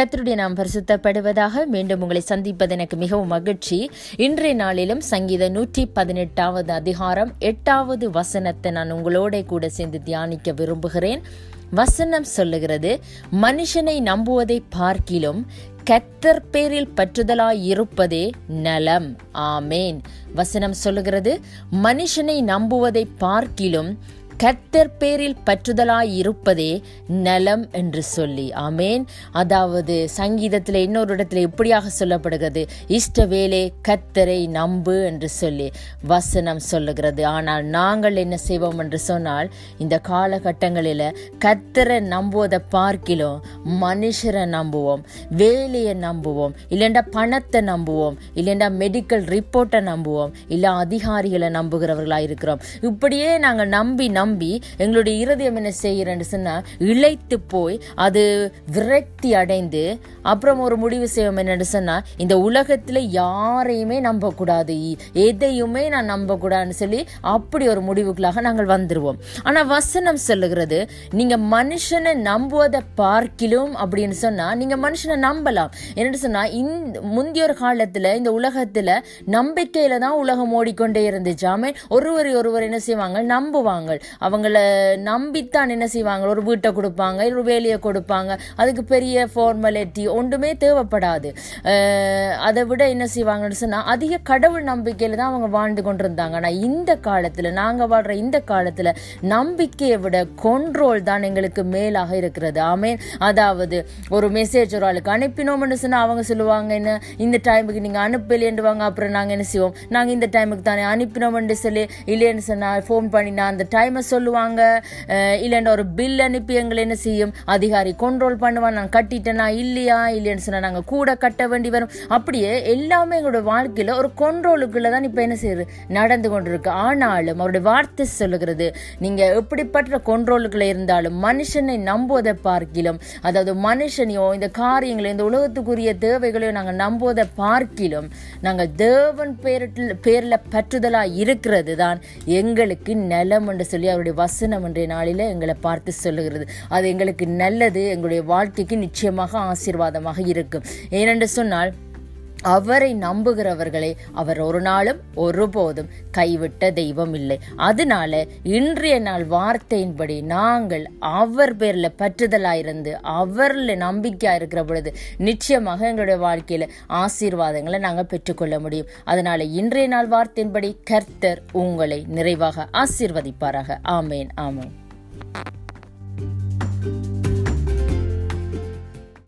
கத்தருடைய நாம் பரிசுத்தப்படுவதாக மீண்டும் உங்களை சந்திப்பது எனக்கு மிகவும் மகிழ்ச்சி. இன்றைய நாளிலும் சங்கீத நூற்றி பதினெட்டாவது அதிகாரம் எட்டாவது வசனத்தை நான் உங்களோட கூட சேர்ந்து தியானிக்க விரும்புகிறேன். வசனம் சொல்லுகிறது மனுஷனை நம்புவதை பார்க்கிலும் கத்தர் பேரில் பற்றுதலாய் இருப்பதே நலம். ஆமேன். வசனம் சொல்லுகிறது மனுஷனை நம்புவதை பார்க்கிலும் கத்தர் பேரில் பற்றுதலாய் இருப்பதே நலம் என்று சொல்லி. ஆமேன். அதாவது சங்கீதத்தில் இன்னொரு இடத்துல இப்படியாக சொல்லப்படுகிறது. இஷ்ட வேலே கத்தரை நம்பு என்று சொல்லி வசனம் சொல்லுகிறது. ஆனால் நாங்கள் என்ன செய்வோம் என்று சொன்னால் இந்த காலகட்டங்களில் கத்தரை நம்புவதை பார்க்கிலும் மனுஷரை நம்புவோம் வேலையை நம்புவோம் இல்லைண்டா பணத்தை நம்புவோம் இல்லைண்டா மெடிக்கல் ரிப்போர்ட்டை நம்புவோம் இல்லை அதிகாரிகளை நம்புகிறவர்களாக இருக்கிறோம் இப்படியே நாங்கள் நம்பி நம்பி நம்பி எங்களுடைய இருதயம் என்ன செய்கிறேன்னு சொன்னால் இழைத்து போய் அது விரக்தி அடைந்து அப்புறம் ஒரு முடிவு செய்வோம் என்னன்னு சொன்னால் இந்த உலகத்தில் யாரையுமே நம்பக்கூடாது. எதையுமே நான் நம்பக்கூடாதுன்னு சொல்லி அப்படி ஒரு முடிவுகளாக நாங்கள் வந்துடுவோம் ஆனால் வசனம் சொல்லுகிறது நீங்கள் மனுஷனை நம்புவதை பார்க்கிலும் அப்படின்னு சொன்னால் நீங்கள் மனுஷனை நம்பலாம். என்னென்னு சொன்னால் இந்த முந்திய ஒரு காலத்தில் இந்த உலகத்தில் நம்பிக்கையில தான் உலகம் ஓடிக்கொண்டே இருந்துச்சு. ஆமே ஒருவர் ஒருவர் என்ன செய்வாங்க? நம்புவாங்க. அவங்கள நம்பித்தான் என்ன செய்வாங்க? ஒரு வீட்டை கொடுப்பாங்க ஒரு வேலையை கொடுப்பாங்க. அதுக்கு பெரிய ஃபார்மாலிட்டி ஒன்றுமே தேவைப்படாது. அதை விட என்ன செய்வாங்கன்னு சொன்னால் அதிக கடவுள் நம்பிக்கையில் தான் அவங்க வாழ்ந்து கொண்டிருந்தாங்க. ஆனால் இந்த காலத்தில் நாங்கள் வாழ்கிற இந்த காலத்தில் நம்பிக்கையை விட கொண்ட்ரோல் தான் எங்களுக்கு மேலாக இருக்கிறது. ஆமேன் அதாவது ஒரு மெசேஜ் ஒரு ஆளுக்கு அனுப்பினோம்னு சொன்னால் அவங்க சொல்லுவாங்க என்ன இந்த டைமுக்கு நீங்கள் அனுப்பலேண்டுவாங்க அப்புறம் நாங்கள் என்ன செய்வோம்? நாங்கள் இந்த டைமுக்கு தானே அனுப்பினோம்னு சொல்லி இல்லைன்னு சொன்னால் ஃபோன் பண்ணி நான் அந்த டைமை சொல்லுவாங்க. இல்லைன்னா ஒரு பில் அனுப்பி எங்களை என்ன செய்யும்? அதிகாரி கண்ட்ரோல் பண்ணுவான். நான் கட்டிட்டேனா? இல்லையா? இல்லைன்னு சொன்னால் நாங்கள் கூட கட்ட வேண்டி வரும். அப்படியே எல்லாமே எங்களோட வாழ்க்கையில் ஒரு கண்ட்ரோலுக்குள்ள தான் இப்போ என்ன செய்யுது? நடந்து கொண்டிருக்கு. ஆனாலும் அவருடைய வார்த்தை சொல்லுகிறது நீங்கள் எப்படிப்பட்ட கொண்ட்ரோலுக்குள்ளே இருந்தாலும் மனுஷனை நம்புவதை பார்க்கிலும் அதாவது மனுஷனையோ இந்த காரியங்களையும் இந்த உலகத்துக்குரிய தேவைகளையும் நாங்கள் நம்புவதை பார்க்கிலும் நாங்கள் தேவன் பேரில் பேரில் பற்றுதலாக இருக்கிறது தான் எங்களுக்கு நிலம் என்று சொல்லி அவருடைய வசனம் என்ற நாளில் எங்களை பார்த்து சொல்லுகிறது. அது எங்களுக்கு நல்லது எங்களுடைய வாழ்க்கைக்கு நிச்சயமாக ஆசீர்வாதமாக இருக்கும். ஏனென்று சொன்னால் அவரை நம்புகிறவர்களை அவர் ஒரு நாளும் ஒருபோதும் கைவிட்ட தெய்வம் இல்லை. அதனால இன்றைய நாள் வார்த்தையின்படி நாங்கள் அவர் பேரில் பற்றுதலாயிருந்து அவரில் நம்பிக்கையாக இருக்கிற பொழுது நிச்சயமாக எங்களுடைய வாழ்க்கையில் ஆசீர்வாதங்களை நாங்கள் பெற்றுக்கொள்ள முடியும். அதனால இன்றைய நாள் வார்த்தையின்படி கர்த்தர் உங்களை நிறைவாக ஆசீர்வதிப்பாராக. ஆமேன் ஆமேன்.